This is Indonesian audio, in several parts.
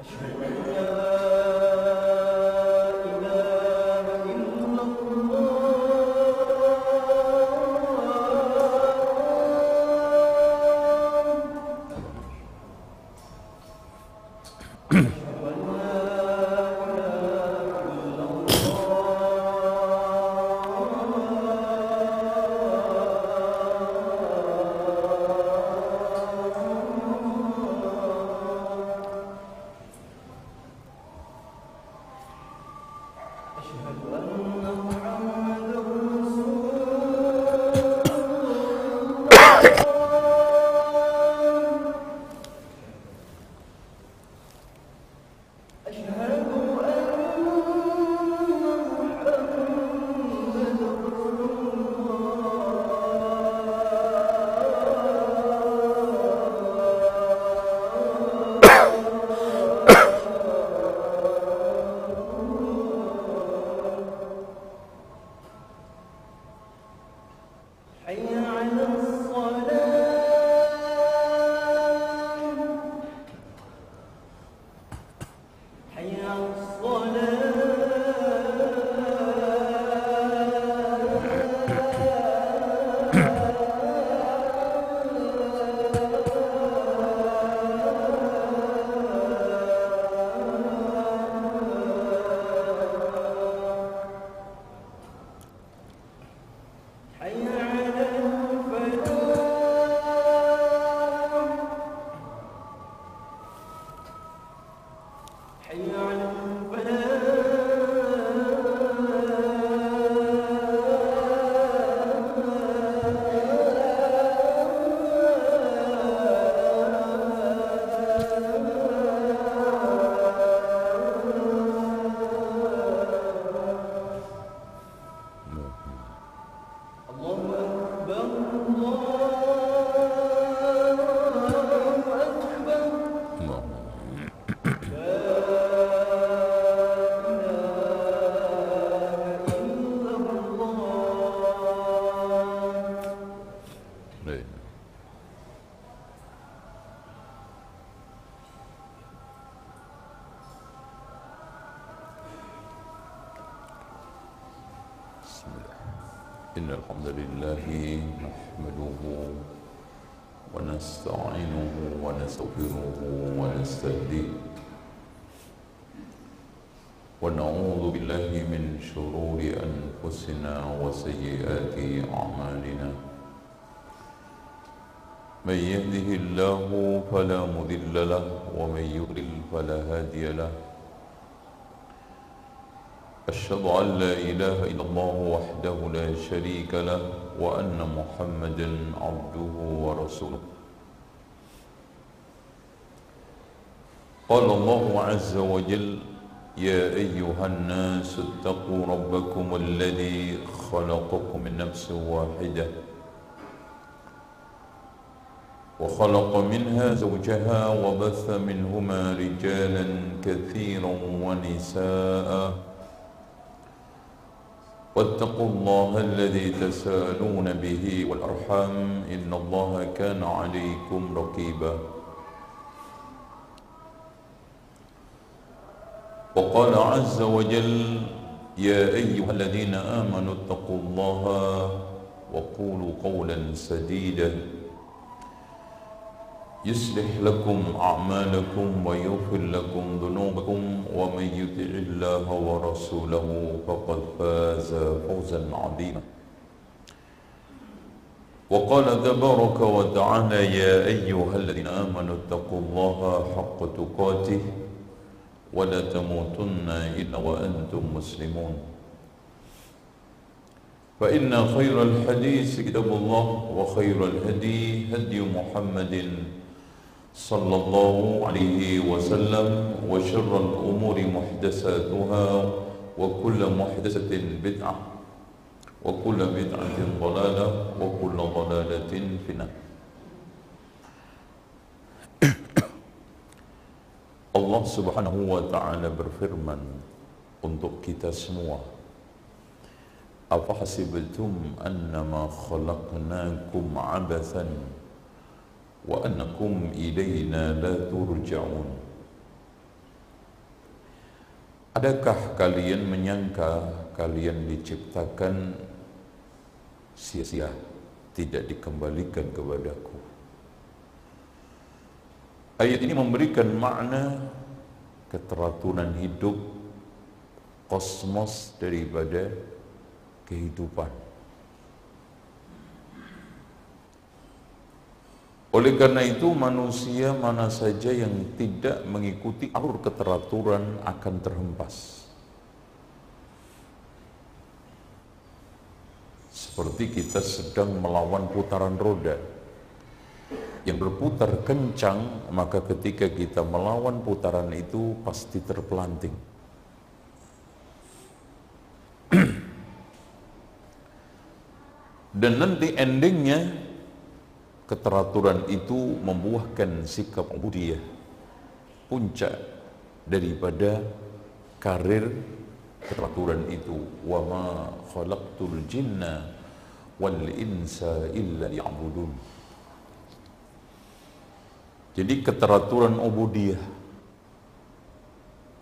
That's right. الحمد لله نحمده ونستعينه ونستغفره ونستهديه. ونعوذ بالله من شرور أنفسنا وسيئات أعمالنا. من يهده الله فلا مضل له ومن يضلل فلا هادي له. أشهد أن لا إله إلا الله وحده لا شريك له وأن محمدا عبده ورسوله. قال الله عز وجل يا أيها الناس اتقوا ربكم الذي خلقكم من نفس واحدة وخلق منها زوجها وبث منهما رجالا كثيرا ونساء واتقوا الله الذي تسالون به والأرحام إن الله كان عليكم رقيبا. وقال عز وجل يا أيها الذين آمنوا اتقوا الله وقولوا قولا سديدا. يصلح لكم أعمالكم ويغفر لكم ذنوبكم ومن يطع الله ورسوله فقد فاز فوزا عظيما. وقال تبارك وتعالى يا أيها الذين آمنوا اتقوا الله حق تقاته ولا تموتن إلا وأنتم مسلمون. فإن خير الحديث كتاب الله وخير الهدي هدي محمد صلى الله عليه وسلم وشر الأمور محدثاتها وكل محدثة بدعة وكل بدعة ضلالة وكل ضلالة في النار. Subhanahu wa taala berfirman untuk kita semua. أفحسبتم أنما خلقناكم wa إلينا لا la Adakah kalian menyangka kalian diciptakan sia-sia tidak dikembalikan kepadaku? Ayat ini memberikan makna keteraturan hidup kosmos daripada kehidupan. Oleh karena itu manusia mana saja yang tidak mengikuti alur keteraturan akan terhempas. Seperti kita sedang melawan putaran roda yang berputar kencang, maka ketika kita melawan putaran itu pasti terpelanting. Dan nanti endingnya keteraturan itu membuahkan sikap ubudiyah. Puncak daripada karir keteraturan itu. Wa ma khalaqtul jinna wal insa illa liya'budun. Jadi keteraturan ubudiyah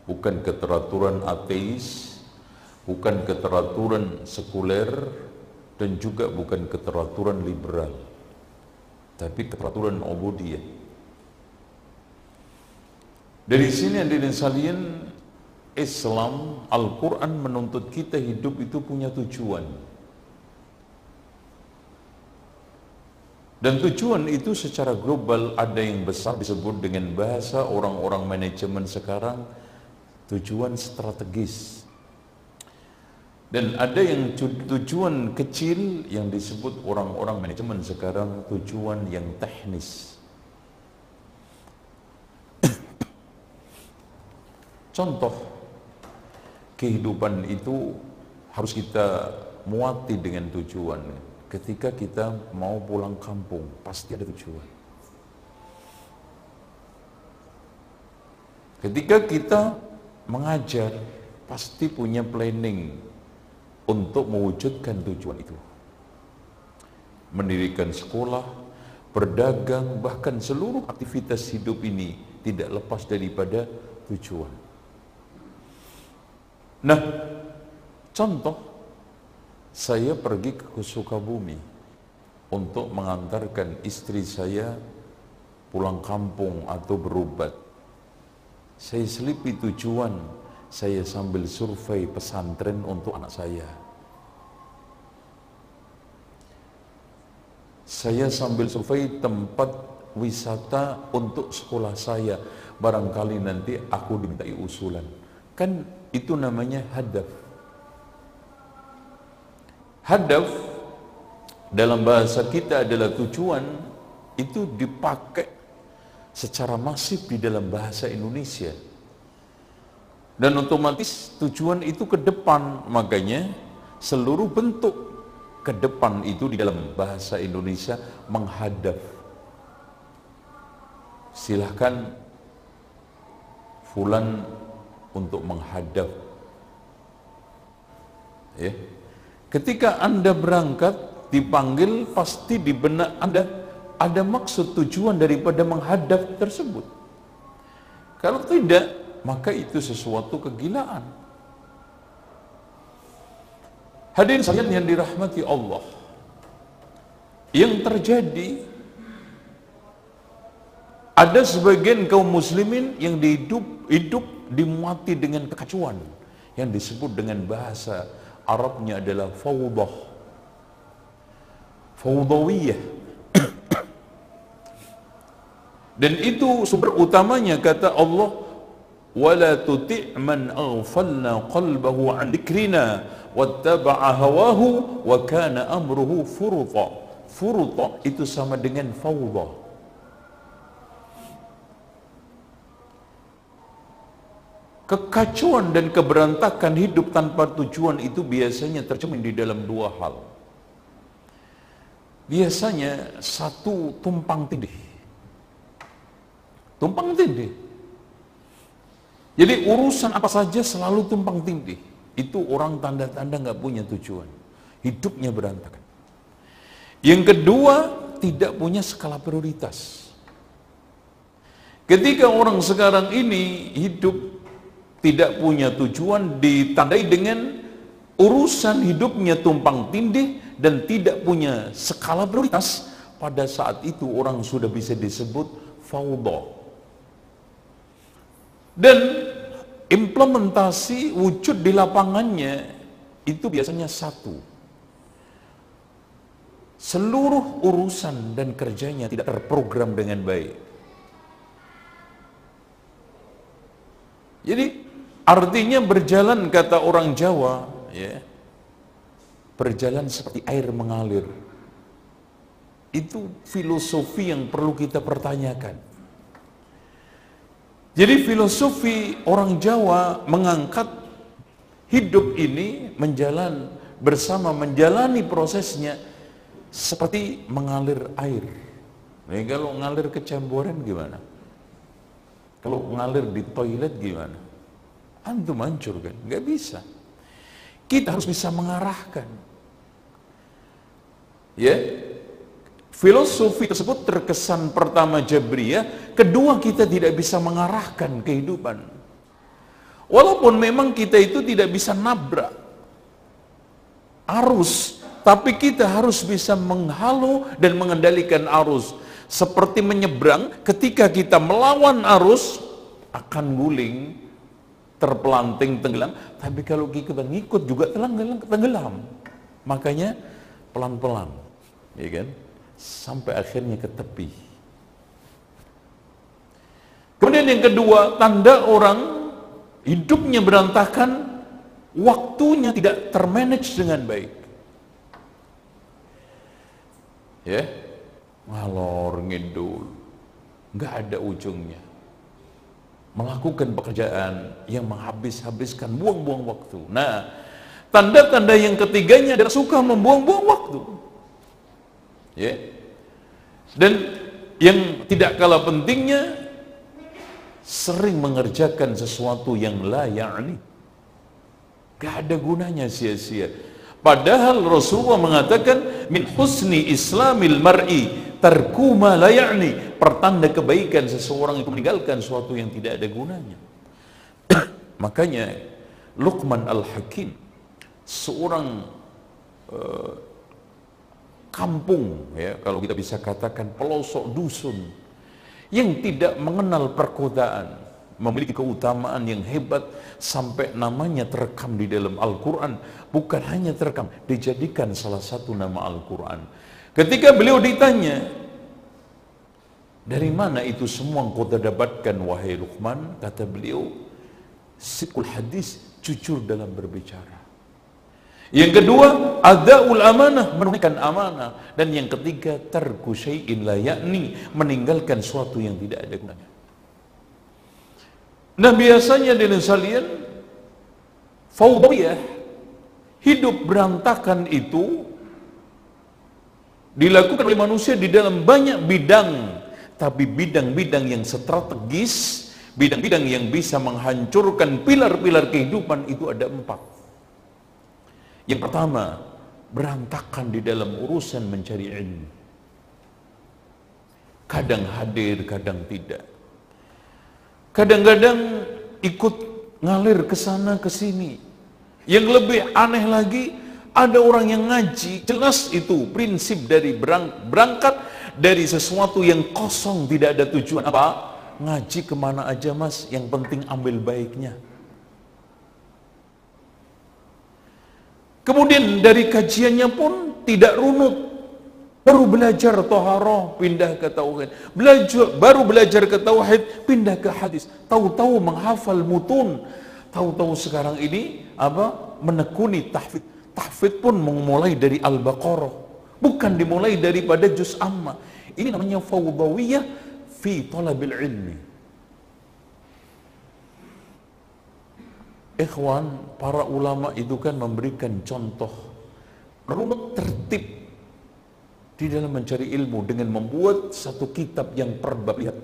bukan keteraturan ateis, bukan keteraturan sekuler, dan juga bukan keteraturan liberal tapi keteraturan ubudiyah dari sini yang sekalian Islam Al-Quran menuntut kita hidup itu punya tujuan. Dan tujuan itu secara global ada yang besar disebut dengan bahasa orang-orang manajemen sekarang tujuan strategis dan ada yang tujuan kecil yang disebut orang-orang manajemen sekarang tujuan yang teknis. Contoh kehidupan itu harus kita muati dengan tujuan. Ketika kita mau pulang kampung, pasti ada tujuan. Ketika kita mengajar, pasti punya planning, untuk mewujudkan tujuan itu. Mendirikan sekolah, berdagang, bahkan seluruh aktivitas hidup ini tidak lepas daripada tujuan. Nah, contoh saya pergi ke Sukabumi untuk mengantarkan istri saya pulang kampung atau berobat. Saya selipi tujuan saya sambil survei pesantren untuk anak saya. Saya sambil survei tempat wisata untuk sekolah saya. Barangkali nanti aku dimintai usulan. Kan itu namanya hadaf. Hadaf dalam bahasa kita adalah tujuan itu dipakai secara masif di dalam bahasa Indonesia dan otomatis tujuan itu ke depan. Makanya seluruh bentuk ke depan itu di dalam bahasa Indonesia menghadap. Silahkan fulan untuk menghadap. Ya. Ketika anda berangkat dipanggil pasti di benak anda ada maksud tujuan daripada menghadap tersebut. Kalau tidak maka itu sesuatu kegilaan. Hadirin sekalian yang dirahmati Allah. Yang terjadi ada sebagian kaum muslimin yang hidup hidup dimuati dengan kekacauan yang disebut dengan bahasa Arabnya adalah fawdah. Fawdawiyah. Dan itu sumber utamanya kata Allah ولا تطع من أغفلنا قلبه عن ذكرنا واتبع هواه وكان أمره فرطا فرطا itu sama dengan fawda Kekacauan dan keberantakan hidup tanpa tujuan itu biasanya tercermin di dalam dua hal. Biasanya satu tumpang tindih. Tumpang tindih. Jadi urusan apa saja selalu tumpang tindih. Itu orang tanda-tanda nggak punya tujuan. Hidupnya berantakan. Yang kedua, tidak punya skala prioritas. Ketika orang sekarang ini hidup tidak punya tujuan ditandai dengan urusan hidupnya tumpang tindih dan tidak punya skala prioritas pada saat itu orang sudah bisa disebut fauda dan implementasi wujud di lapangannya itu biasanya satu seluruh urusan dan kerjanya tidak terprogram dengan baik jadi Artinya berjalan kata orang Jawa, ya. Berjalan seperti air mengalir. Itu filosofi yang perlu kita pertanyakan. Jadi filosofi orang Jawa mengangkat hidup ini menjalan bersama menjalani prosesnya seperti mengalir air. Nah, kalau ngalir kecampuran gimana? Kalau ngalir di toilet gimana? antum hancur kan? Nggak bisa. Kita harus bisa mengarahkan. Ya, filosofi tersebut terkesan pertama Jabriyah, kedua kita tidak bisa mengarahkan kehidupan. Walaupun memang kita itu tidak bisa nabrak arus, tapi kita harus bisa menghalau dan mengendalikan arus. Seperti menyeberang, ketika kita melawan arus, akan guling, terpelanting tenggelam tapi kalau kita ngikut juga tenggelam tenggelam makanya pelan-pelan ya kan sampai akhirnya ke tepi kemudian yang kedua tanda orang hidupnya berantakan waktunya tidak termanage dengan baik ya ngalor ngidul nggak ada ujungnya melakukan pekerjaan yang menghabis-habiskan buang-buang waktu. Nah, tanda-tanda yang ketiganya adalah suka membuang-buang waktu. Ya. Dan yang tidak kalah pentingnya sering mengerjakan sesuatu yang la ya'ni. Gak ada gunanya sia-sia. Padahal Rasulullah mengatakan min husni islamil mar'i tarkuma layani pertanda kebaikan seseorang itu meninggalkan sesuatu yang tidak ada gunanya makanya Luqman Al-Hakim seorang uh, kampung ya kalau kita bisa katakan pelosok dusun yang tidak mengenal perkodaan memiliki keutamaan yang hebat sampai namanya terekam di dalam Al-Quran bukan hanya terekam dijadikan salah satu nama Al-Quran Ketika beliau ditanya, dari mana itu semua engkau dapatkan wahai Luqman? Kata beliau, sikul hadis, jujur dalam berbicara. Yang kedua, adaul amanah, menunaikan amanah. Dan yang ketiga, tarku syai'in la yakni, meninggalkan suatu yang tidak ada gunanya. Nah biasanya di salian, faudiyah, hidup berantakan itu dilakukan oleh manusia di dalam banyak bidang tapi bidang-bidang yang strategis bidang-bidang yang bisa menghancurkan pilar-pilar kehidupan itu ada empat yang pertama berantakan di dalam urusan mencari ilmu kadang hadir, kadang tidak kadang-kadang ikut ngalir ke sana ke sini yang lebih aneh lagi ada orang yang ngaji, jelas itu prinsip dari berangkat dari sesuatu yang kosong tidak ada tujuan. Apa? Ngaji ke mana aja mas, yang penting ambil baiknya. Kemudian dari kajiannya pun tidak runut. Baru belajar toharoh, pindah ke tauhid. Belajar, baru belajar ke tauhid, pindah ke hadis. Tahu-tahu menghafal mutun. Tahu-tahu sekarang ini apa? Menekuni tahfidz. Tahfidz pun memulai dari Al-Baqarah. Bukan dimulai daripada juz amma. Ini namanya fawdawiyah fi talabil ilmi. Ikhwan, para ulama itu kan memberikan contoh runut tertib di dalam mencari ilmu dengan membuat satu kitab yang perbab lihat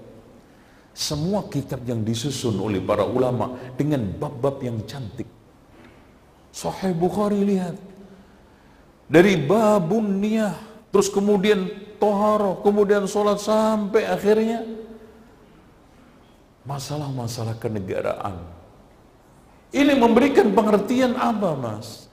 semua kitab yang disusun oleh para ulama dengan bab-bab yang cantik. Sahih Bukhari lihat. Dari babun niyah terus kemudian toharo kemudian sholat sampai akhirnya masalah-masalah kenegaraan ini memberikan pengertian apa mas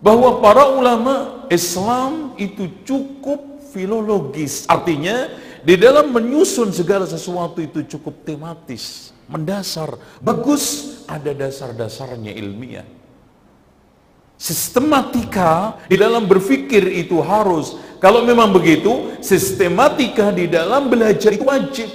bahwa para ulama Islam itu cukup filologis. Artinya di dalam menyusun segala sesuatu itu cukup tematis, mendasar, bagus, ada dasar-dasarnya ilmiah. Sistematika di dalam berpikir itu harus. Kalau memang begitu, sistematika di dalam belajar itu wajib.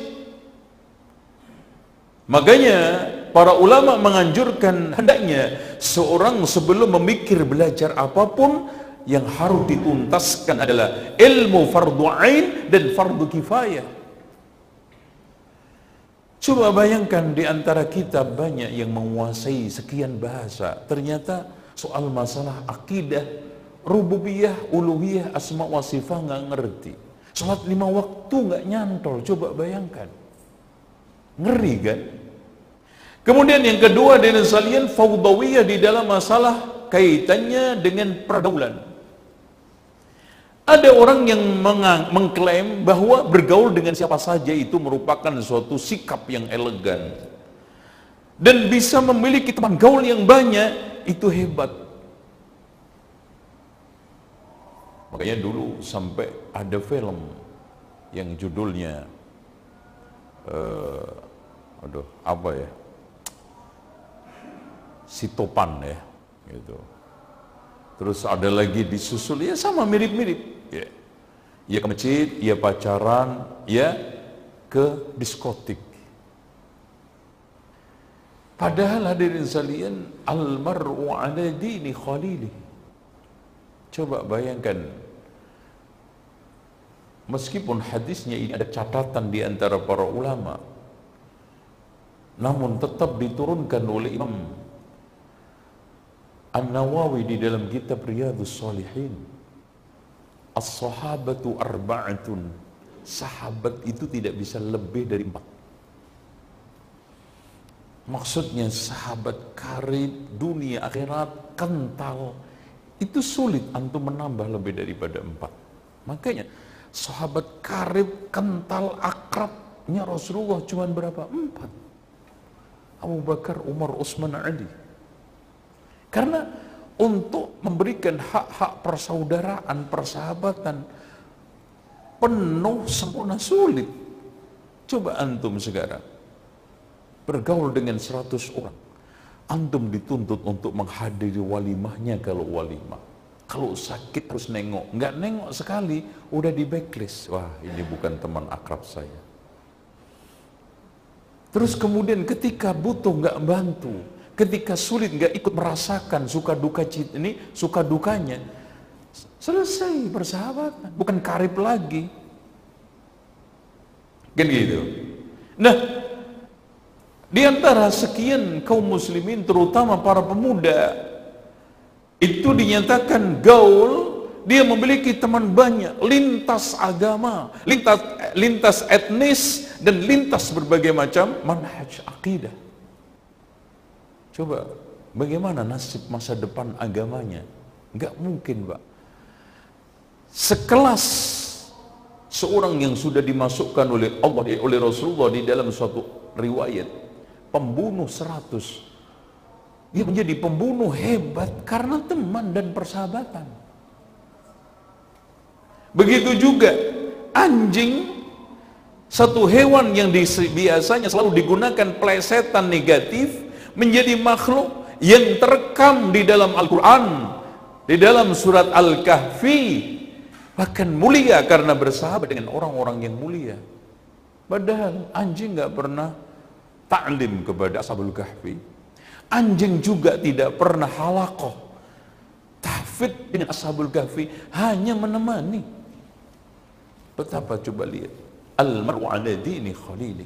Makanya para ulama menganjurkan hendaknya seorang sebelum memikir belajar apa pun yang harus dituntaskan adalah ilmu fardu ain dan fardu kifayah. Coba bayangkan di antara kita banyak yang menguasai sekian bahasa. Ternyata soal masalah akidah, rububiyah, uluhiyah, asma wa sifat nggak ngerti. Salat lima waktu nggak nyantol. Coba bayangkan. Ngeri kan? Kemudian yang kedua dengan salian faudawiyah di dalam masalah kaitannya dengan pergaulan. Ada orang yang mengklaim bahwa bergaul dengan siapa saja itu merupakan suatu sikap yang elegan. Dan bisa memiliki teman gaul yang banyak, itu hebat. Makanya dulu sampai ada film yang judulnya, uh, aduh apa ya, Sitopan ya gitu. Terus ada lagi disusul ya sama mirip-mirip ya. Ya ke masjid, ya pacaran, ya ke diskotik. Padahal hadirin sekalian almaru ala dini khalili. Coba bayangkan meskipun hadisnya ini ada catatan di antara para ulama namun tetap diturunkan oleh Imam An-Nawawi di dalam kitab Riyadhus Salihin As-sahabatu arba'atun. Sahabat itu tidak bisa lebih dari empat. Maksudnya sahabat karib dunia akhirat kental Itu sulit antum menambah lebih daripada empat. Makanya sahabat karib kental akrabnya Rasulullah cuma berapa? Empat. Abu Bakar, Umar, Utsman, Ali karena untuk memberikan hak-hak persaudaraan, persahabatan penuh sempurna sulit. Coba antum sekarang bergaul dengan 100 orang. Antum dituntut untuk menghadiri walimahnya kalau walimah. Kalau sakit harus nengok, nggak nengok sekali, udah di backlist. Wah, ini bukan teman akrab saya. Terus kemudian ketika butuh nggak bantu, ketika sulit nggak ikut merasakan suka duka ini suka dukanya selesai persahabatan. Bukan karib lagi. Kan gitu? Nah di antara sekian kaum muslimin terutama para pemuda itu dinyatakan gaul. Dia memiliki teman banyak lintas agama lintas lintas etnis dan lintas berbagai macam manhaj akidah Coba bagaimana nasib masa depan agamanya? Enggak mungkin, Pak. Sekelas seorang yang sudah dimasukkan oleh Allah oleh Rasulullah di dalam suatu riwayat pembunuh seratus dia menjadi pembunuh hebat karena teman dan persahabatan begitu juga anjing satu hewan yang biasanya selalu digunakan plesetan negatif menjadi makhluk yang terekam di dalam Al-Quran di dalam surat Al-Kahfi Bahkan mulia karena bersahabat dengan orang-orang yang mulia. Padahal anjing nggak pernah taklim kepada Ashabul Kahfi. Anjing juga tidak pernah halakoh. Tahfid dengan Ashabul Kahfi hanya menemani. Betapa coba lihat. Al-mar'u ala dini khalili.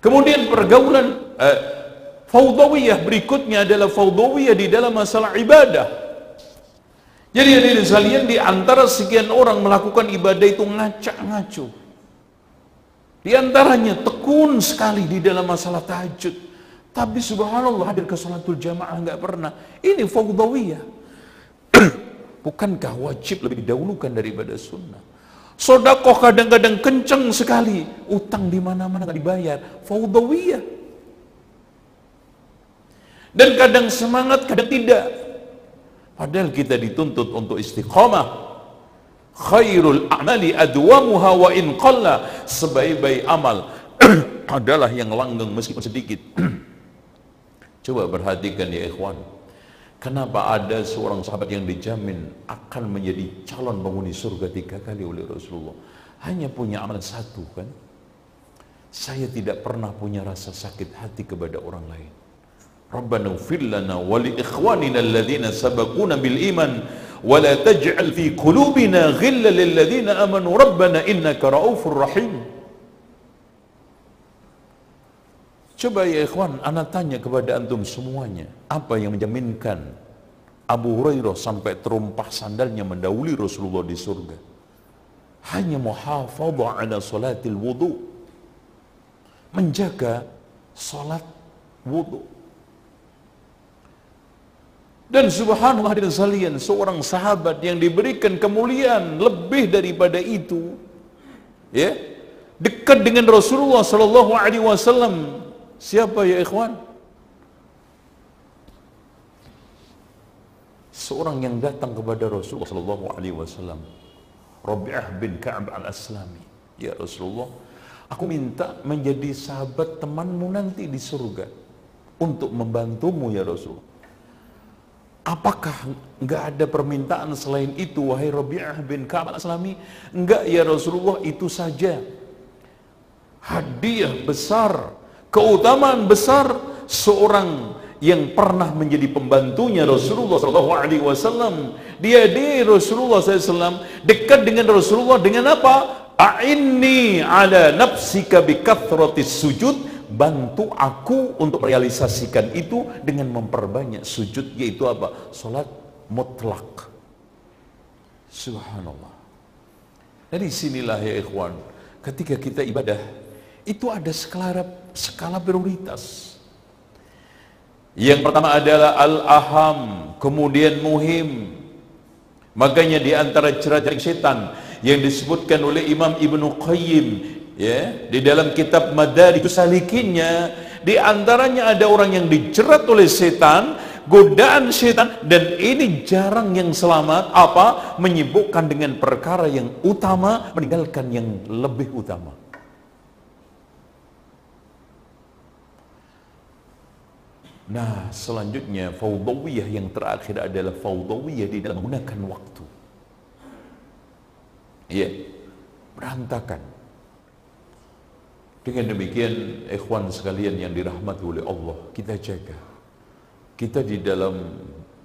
Kemudian pergaulan eh, faudawiyah berikutnya adalah faudawiyah di dalam masalah ibadah. Jadi hadirin sekalian di antara sekian orang melakukan ibadah itu ngacak ngacu. Di antaranya tekun sekali di dalam masalah tahajud. Tapi subhanallah hadir ke salatul jamaah nggak pernah. Ini fawdawiyah. Bukankah wajib lebih didahulukan daripada sunnah? Sodakoh kadang-kadang kenceng sekali. Utang di mana-mana nggak dibayar. Fawdawiyah. Dan kadang semangat, kadang tidak. Padahal kita dituntut untuk istiqamah. Khairul a'mali adwamuha wa in qalla. Sebaik-baik amal adalah yang langgeng meskipun sedikit. Coba perhatikan ya ikhwan. Kenapa ada seorang sahabat yang dijamin akan menjadi calon penghuni surga tiga kali oleh Rasulullah? Hanya punya amal satu kan? Saya tidak pernah punya rasa sakit hati kepada orang lain. Rabbana ufir lana wa li ikhwanina alladhina sabaquna bil iman wa la taj'al fi qulubina ghilla lil amanu rabbana innaka raufur rahim. Coba ya ikhwan, anak tanya kepada antum semuanya, apa yang menjaminkan Abu Hurairah sampai terumpah sandalnya mendahului Rasulullah di surga? Hanya muhafadha ala salatil wudu. Menjaga salat wudu. Dan subhanallah hadirin sekalian, seorang sahabat yang diberikan kemuliaan lebih daripada itu, ya, dekat dengan Rasulullah sallallahu alaihi wasallam. Siapa ya ikhwan? Seorang yang datang kepada Rasulullah sallallahu alaihi wasallam, Rabi'ah bin Ka'ab al-Aslami. Ya Rasulullah, aku minta menjadi sahabat temanmu nanti di surga untuk membantumu ya Rasulullah. Apakah enggak ada permintaan selain itu wahai Rabi'ah bin Ka'ab al-Aslami? Enggak ya Rasulullah itu saja. Hadiah besar, keutamaan besar seorang yang pernah menjadi pembantunya Rasulullah sallallahu alaihi wasallam. Dia di Rasulullah SAW dekat dengan Rasulullah dengan apa? A'inni ala nafsika bi sujud bantu aku untuk realisasikan itu dengan memperbanyak sujud yaitu apa? Salat mutlak. Subhanallah. Dari sinilah ya ikhwan, ketika kita ibadah itu ada skala skala prioritas. Yang pertama adalah al-aham, kemudian muhim. Makanya di antara cerita setan yang disebutkan oleh Imam Ibnu Qayyim ya di dalam kitab Madarij Salikinnya di antaranya ada orang yang dijerat oleh setan godaan setan dan ini jarang yang selamat apa menyibukkan dengan perkara yang utama meninggalkan yang lebih utama Nah, selanjutnya faudawiyah yang terakhir adalah faudawiyah di dalam menggunakan waktu. Iya, berantakan. Dengan demikian, ikhwan sekalian yang dirahmati oleh Allah, kita jaga. Kita di dalam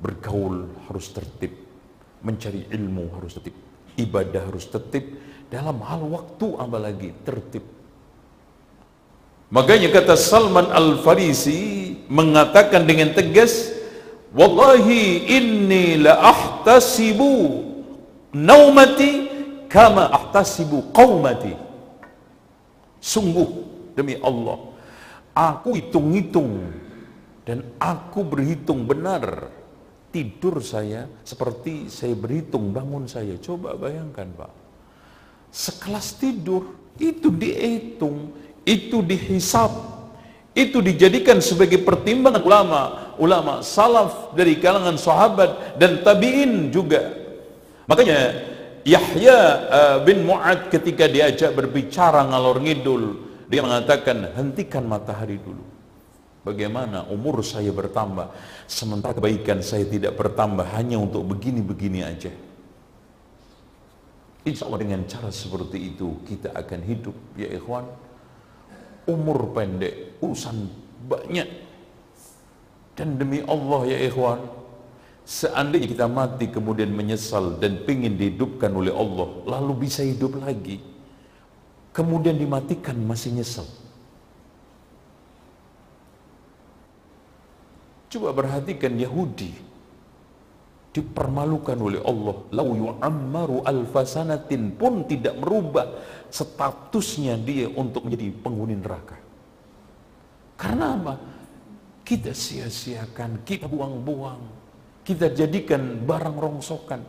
bergaul harus tertib, mencari ilmu harus tertib, ibadah harus tertib, dalam hal waktu apalagi tertib. Makanya kata Salman Al-Farisi mengatakan dengan tegas, Wallahi inni la ahtasibu naumati kama ahtasibu qawmati. Sungguh demi Allah, aku hitung-hitung dan aku berhitung benar tidur saya seperti saya berhitung bangun saya. Coba bayangkan Pak. Sekelas tidur itu dihitung, itu dihisap, itu dijadikan sebagai pertimbangan ulama, ulama salaf dari kalangan sahabat dan tabi'in juga. Makanya Yahya uh, bin Mu'ad ketika diajak berbicara ngalor ngidul, dia mengatakan hentikan matahari dulu. Bagaimana umur saya bertambah sementara kebaikan saya tidak bertambah hanya untuk begini-begini aja. Insya Allah dengan cara seperti itu kita akan hidup ya ikhwan. Umur pendek, urusan banyak. Dan demi Allah ya ikhwan, seandainya kita mati kemudian menyesal dan ingin dihidupkan oleh Allah, lalu bisa hidup lagi. Kemudian dimatikan masih nyesal. Coba perhatikan Yahudi dipermalukan oleh Allah. Lau yu'ammaru alfasanatin pun tidak merubah statusnya dia untuk menjadi penghuni neraka. Karena apa? Kita sia-siakan, kita buang-buang, kita jadikan barang rongsokan.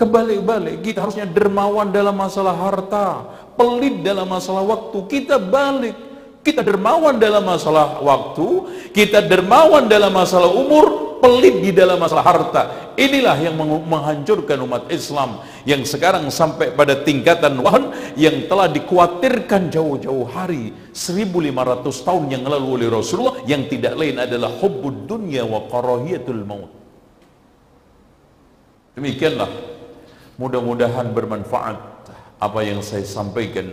Kebalik-balik, kita harusnya dermawan dalam masalah harta, pelit dalam masalah waktu, kita balik kita dermawan dalam masalah waktu, kita dermawan dalam masalah umur, pelit di dalam masalah harta. Inilah yang menghancurkan umat Islam yang sekarang sampai pada tingkatan wahan yang telah dikhawatirkan jauh-jauh hari 1500 tahun yang lalu oleh Rasulullah yang tidak lain adalah hubbud dunya wa karahiyatul maut. Demikianlah mudah-mudahan bermanfaat apa yang saya sampaikan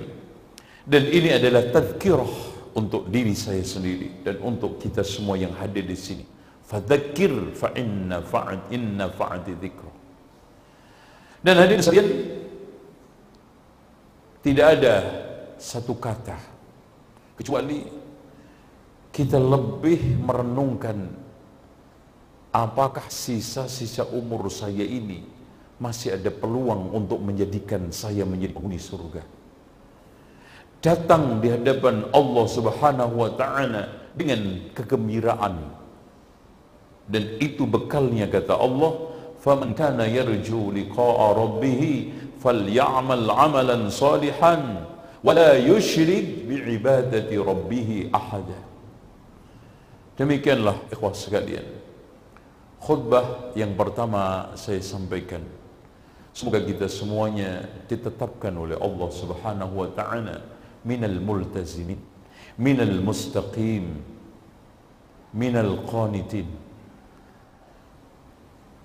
dan ini adalah tazkirah untuk diri saya sendiri dan untuk kita semua yang hadir di sini. Fadzakir fa inna fa'at inna fa'ati dzikra. Dan hadirin sekalian tidak ada satu kata kecuali kita lebih merenungkan apakah sisa-sisa umur saya ini masih ada peluang untuk menjadikan saya menjadi penghuni surga datang di hadapan Allah Subhanahu wa taala dengan kegembiraan dan itu bekalnya kata Allah faman kana yarju liqa'a rabbih falyamal 'amalan salihan wa la yushrik bi'ibadati rabbih ahada. Demikianlah ikhwah sekalian khutbah yang pertama saya sampaikan. Semoga kita semuanya ditetapkan oleh Allah Subhanahu wa taala minal multazimin minal mustaqim minal qanitin.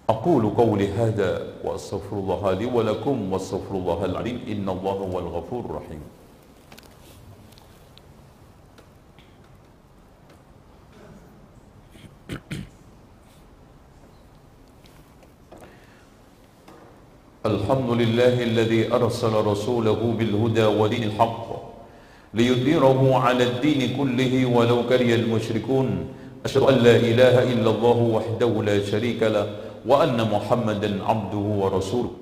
أقول قولي هذا وأستغفر الله لي ولكم وأستغفر الله العليم إن الله هو الغفور الرحيم. الحمد لله الذي أرسل رسوله بالهدى ودين الحق ليظهره على الدين كله ولو كره المشركون. أشهد أن لا إله إلا الله وحده لا شريك له wa anna Muhammadan abduhu wa rasuluh.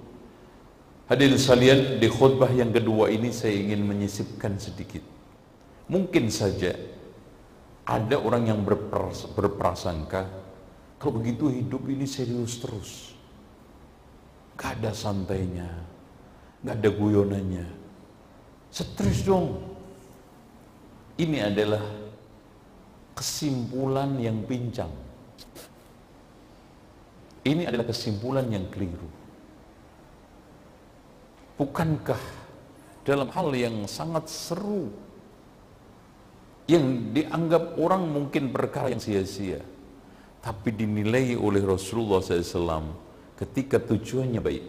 Hadirin sekalian, di khutbah yang kedua ini saya ingin menyisipkan sedikit. Mungkin saja ada orang yang berpras berprasangka kalau begitu hidup ini serius terus. Gak ada santainya, gak ada guyonannya. Stres dong. Ini adalah kesimpulan yang pincang ini adalah kesimpulan yang keliru. Bukankah dalam hal yang sangat seru yang dianggap orang mungkin perkara yang sia-sia tapi dinilai oleh Rasulullah SAW ketika tujuannya baik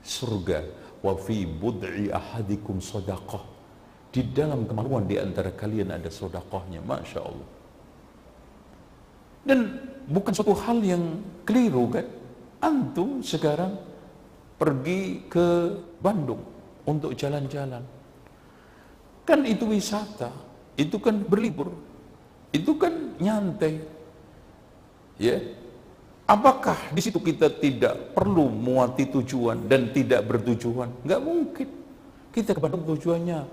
surga wa fi bud'i ahadikum sadaqah di dalam kemaluan di antara kalian ada sodakohnya, Masya Allah. Dan bukan suatu hal yang keliru kan? Antum sekarang pergi ke Bandung untuk jalan-jalan. Kan itu wisata, itu kan berlibur, itu kan nyantai. Ya, Apakah di situ kita tidak perlu muati tujuan dan tidak bertujuan? Enggak mungkin. Kita ke Bandung tujuannya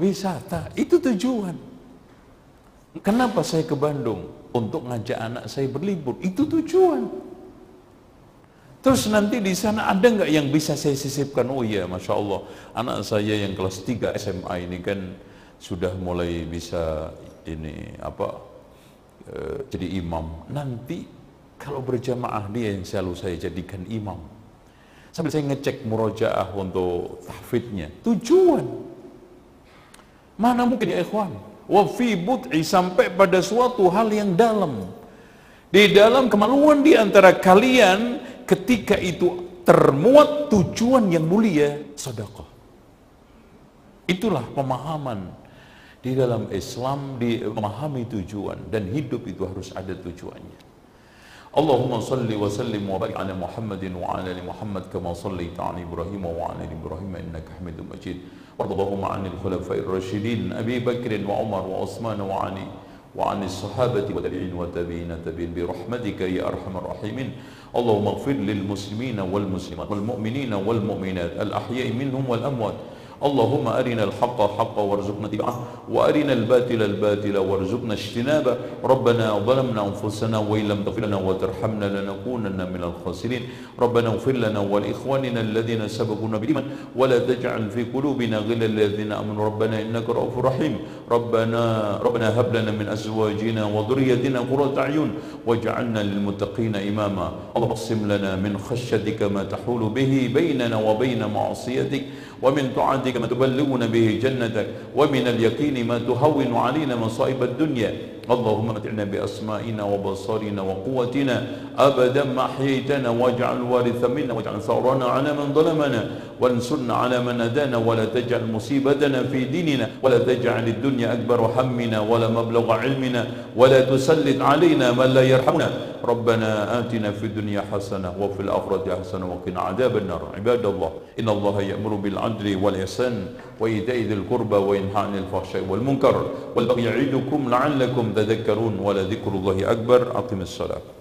wisata itu tujuan kenapa saya ke Bandung untuk ngajak anak saya berlibur. Itu tujuan. Terus nanti di sana ada nggak yang bisa saya sisipkan? Oh iya masya Allah. Anak saya yang kelas 3 SMA ini kan sudah mulai bisa ini apa e, jadi imam. Nanti kalau berjamaah dia yang selalu saya jadikan imam. Sambil saya ngecek murojaah untuk tahfidnya. Tujuan. Mana mungkin ya ikhwan? Wa fi sampai pada suatu hal yang dalam. Di dalam kemaluan di antara kalian ketika itu termuat tujuan yang mulia sedekah. Itulah pemahaman di dalam Islam memahami tujuan dan hidup itu harus ada tujuannya. اللهم صل وسلم وبارك على محمد وعلى آل محمد كما صليت على إبراهيم وعلى آل إبراهيم إنك حميد مجيد. وارض اللهم عن الخلفاء الراشدين أبي بكر وعمر وعثمان وعلي وعن الصحابة والتابعين والتابعين تابعين برحمتك يا أرحم الراحمين. اللهم اغفر للمسلمين والمسلمات والمؤمنين والمؤمنات الأحياء منهم والأموات. اللهم أرنا الحق حقا وارزقنا اتباعه وأرنا الباطل الباطل وارزقنا اجتنابه. ربنا ظلمنا أنفسنا وإن لم تغفر لنا وترحمنا لنكونن من الخاسرين. ربنا اغفر لنا ولإخواننا الذين سبقونا بالإيمان. ولا تجعل في قلوبنا غلا للذين آمنوا. ربنا إنك رؤوف رحيم. ربنا ربنا هب لنا من أزواجنا وذريتنا قرة أعين. واجعلنا للمتقين إماما. اللهم اقسم لنا من خشيتك ما تحول به بيننا وبين معصيتك. ومن طاعتك ما تبلغنا به جنتك ومن اليقين ما تهون علينا مصائب الدنيا. اللهم متعنا بأسمائنا وبصارنا وقوتنا أبدا ما أحييتنا واجعل الوارث منا واجعل ثورنا على من ظلمنا وانصرنا على من أدانا ولا تجعل مصيبتنا في ديننا ولا تجعل الدنيا أكبر همنا ولا مبلغ علمنا ولا تسلط علينا من لا يرحمنا. ربنا آتنا في الدنيا حسنة وفي الآخرة حسنة وقنا عذاب النار. عباد الله إن الله يأمر بالعدل والإحسان وإيتاء ذي القربى وينهى عن الفحشاء والمنكر والبغي يعظكم لعلكم تذكرون ولذكر الله أكبر. أقم الصلاة.